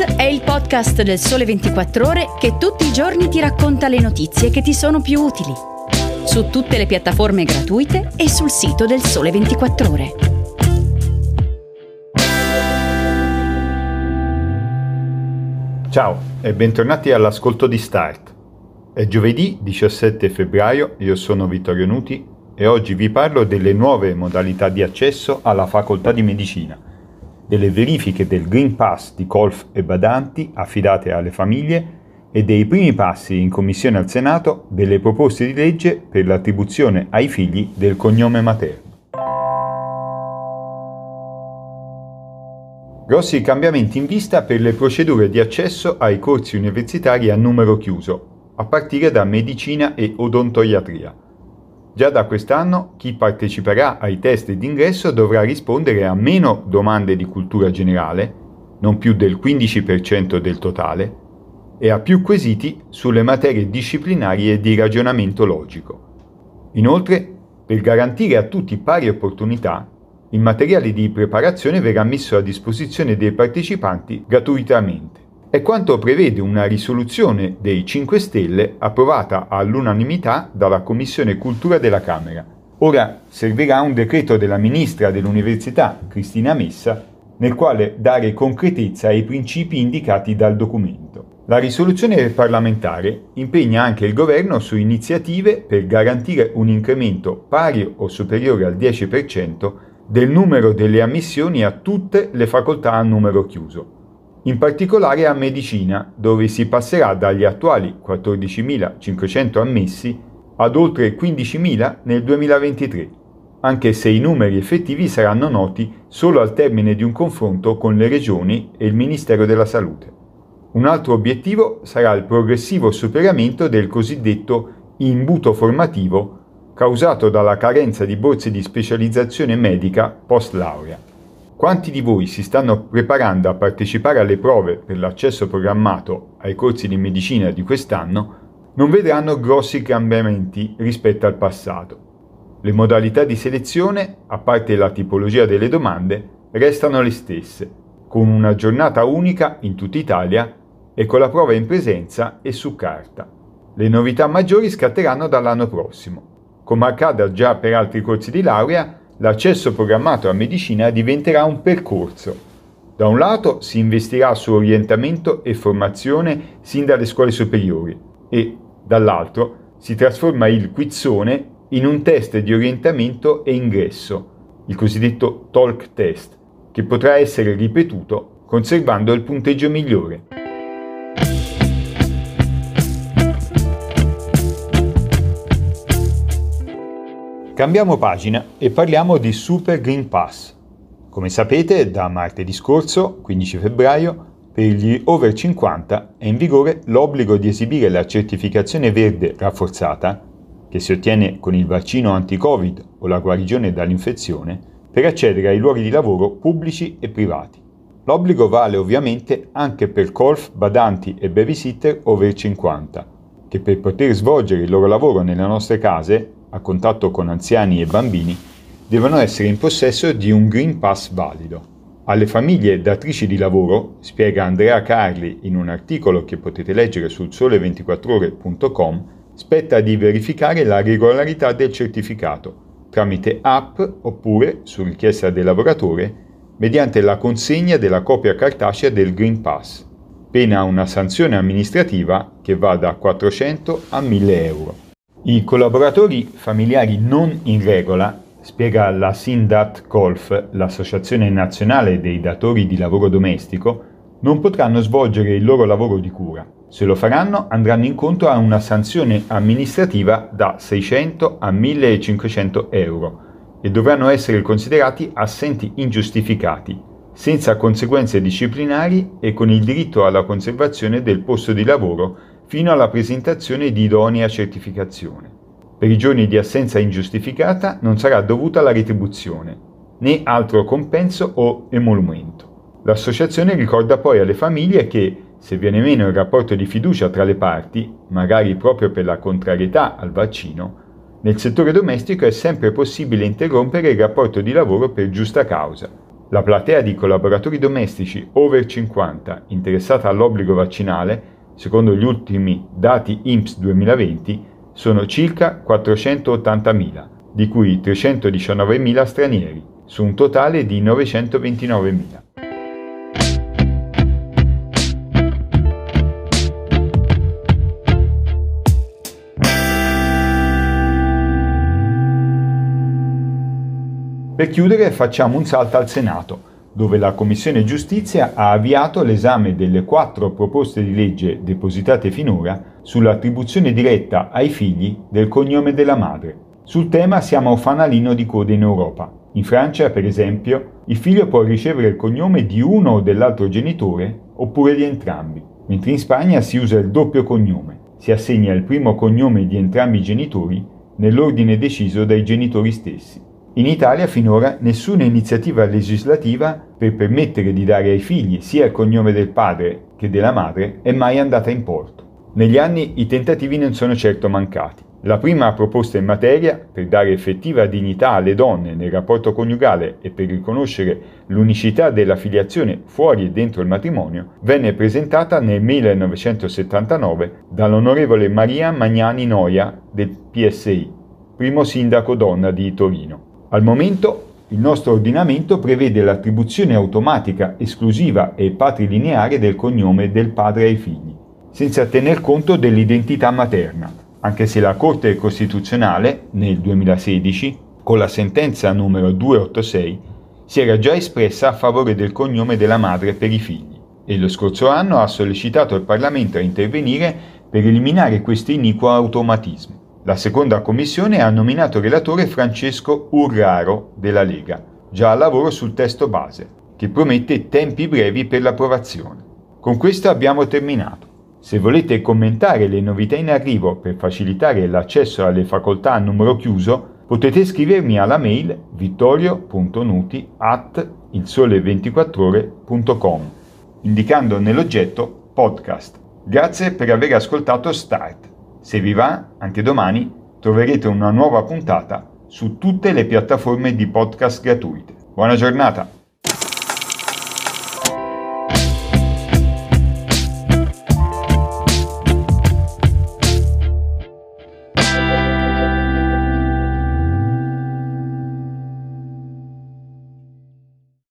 È il podcast del Sole 24 Ore che tutti i giorni ti racconta le notizie che ti sono più utili. Su tutte le piattaforme gratuite e sul sito del Sole 24 Ore. Ciao e bentornati all'ascolto di Start. È giovedì 17 febbraio, io sono Vittorio Nuti e oggi vi parlo delle nuove modalità di accesso alla facoltà di medicina delle verifiche del Green Pass di Colf e Badanti affidate alle famiglie e dei primi passi in commissione al Senato delle proposte di legge per l'attribuzione ai figli del cognome materno. Grossi cambiamenti in vista per le procedure di accesso ai corsi universitari a numero chiuso, a partire da medicina e odontoiatria. Già da quest'anno chi parteciperà ai test d'ingresso dovrà rispondere a meno domande di cultura generale, non più del 15% del totale, e a più quesiti sulle materie disciplinari e di ragionamento logico. Inoltre, per garantire a tutti pari opportunità, il materiale di preparazione verrà messo a disposizione dei partecipanti gratuitamente. È quanto prevede una risoluzione dei 5 Stelle approvata all'unanimità dalla Commissione Cultura della Camera. Ora servirà un decreto della Ministra dell'Università, Cristina Messa, nel quale dare concretezza ai principi indicati dal documento. La risoluzione parlamentare impegna anche il governo su iniziative per garantire un incremento pari o superiore al 10% del numero delle ammissioni a tutte le facoltà a numero chiuso in particolare a medicina, dove si passerà dagli attuali 14.500 ammessi ad oltre 15.000 nel 2023, anche se i numeri effettivi saranno noti solo al termine di un confronto con le regioni e il Ministero della Salute. Un altro obiettivo sarà il progressivo superamento del cosiddetto imbuto formativo causato dalla carenza di borse di specializzazione medica post laurea. Quanti di voi si stanno preparando a partecipare alle prove per l'accesso programmato ai corsi di medicina di quest'anno non vedranno grossi cambiamenti rispetto al passato. Le modalità di selezione, a parte la tipologia delle domande, restano le stesse, con una giornata unica in tutta Italia e con la prova in presenza e su carta. Le novità maggiori scatteranno dall'anno prossimo. Come accade già per altri corsi di laurea, l'accesso programmato a medicina diventerà un percorso. Da un lato si investirà su orientamento e formazione sin dalle scuole superiori e, dall'altro, si trasforma il quizzone in un test di orientamento e ingresso, il cosiddetto talk test, che potrà essere ripetuto conservando il punteggio migliore. Cambiamo pagina e parliamo di Super Green Pass. Come sapete, da martedì scorso, 15 febbraio, per gli over 50 è in vigore l'obbligo di esibire la certificazione verde rafforzata, che si ottiene con il vaccino anti-Covid o la guarigione dall'infezione, per accedere ai luoghi di lavoro pubblici e privati. L'obbligo vale ovviamente anche per colf, badanti e babysitter over 50, che per poter svolgere il loro lavoro nelle nostre case a contatto con anziani e bambini devono essere in possesso di un Green Pass valido. Alle famiglie datrici di lavoro, spiega Andrea Carli in un articolo che potete leggere sul sole24ore.com, spetta di verificare la regolarità del certificato tramite app oppure, su richiesta del lavoratore, mediante la consegna della copia cartacea del Green Pass, pena una sanzione amministrativa che va da 400 a 1000 euro. I collaboratori familiari non in regola, spiega la Sindat Golf, l'Associazione Nazionale dei Datori di Lavoro Domestico, non potranno svolgere il loro lavoro di cura. Se lo faranno andranno incontro a una sanzione amministrativa da 600 a 1500 euro e dovranno essere considerati assenti ingiustificati, senza conseguenze disciplinari e con il diritto alla conservazione del posto di lavoro fino alla presentazione di idonea certificazione. Per i giorni di assenza ingiustificata non sarà dovuta la retribuzione, né altro compenso o emolumento. L'associazione ricorda poi alle famiglie che, se viene meno il rapporto di fiducia tra le parti, magari proprio per la contrarietà al vaccino, nel settore domestico è sempre possibile interrompere il rapporto di lavoro per giusta causa, La platea di collaboratori domestici over 50 interessata all'obbligo vaccinale, secondo gli ultimi dati INPS 2020, sono circa 480.000, di cui 319.000 stranieri, su un totale di 929.000. Per chiudere facciamo un salto al Senato, dove la Commissione Giustizia ha avviato l'esame delle quattro proposte di legge depositate finora sull'attribuzione diretta ai figli del cognome della madre. Sul tema siamo fanalino di coda in Europa. In Francia, per esempio, il figlio può ricevere il cognome di uno o dell'altro genitore oppure di entrambi, mentre in Spagna si usa il doppio cognome. Si assegna il primo cognome di entrambi i genitori nell'ordine deciso dai genitori stessi. In Italia finora nessuna iniziativa legislativa per permettere di dare ai figli sia il cognome del padre che della madre è mai andata in porto. Negli anni i tentativi non sono certo mancati. La prima proposta in materia, per dare effettiva dignità alle donne nel rapporto coniugale e per riconoscere l'unicità della filiazione fuori e dentro il matrimonio, venne presentata nel 1979 dall'onorevole Maria Magnani Noia del PSI, primo sindaco donna di Torino. Al momento il nostro ordinamento prevede l'attribuzione automatica, esclusiva e patrilineare del cognome del padre ai figli, senza tener conto dell'identità materna, anche se la Corte Costituzionale, nel 2016, con la sentenza numero 286, si era già espressa a favore del cognome della madre per i figli e lo scorso anno ha sollecitato il Parlamento a intervenire per eliminare questo iniquo automatismo. La seconda commissione ha nominato relatore Francesco Urraro della Lega, già al lavoro sul testo base, che promette tempi brevi per l'approvazione. Con questo abbiamo terminato. Se volete commentare le novità in arrivo per facilitare l'accesso alle facoltà a numero chiuso, potete scrivermi alla mail vittorio.nuti at ilsole24ore.com indicando nell'oggetto podcast. Grazie per aver ascoltato Start. Se vi va, anche domani troverete una nuova puntata su tutte le piattaforme di podcast gratuite. Buona giornata!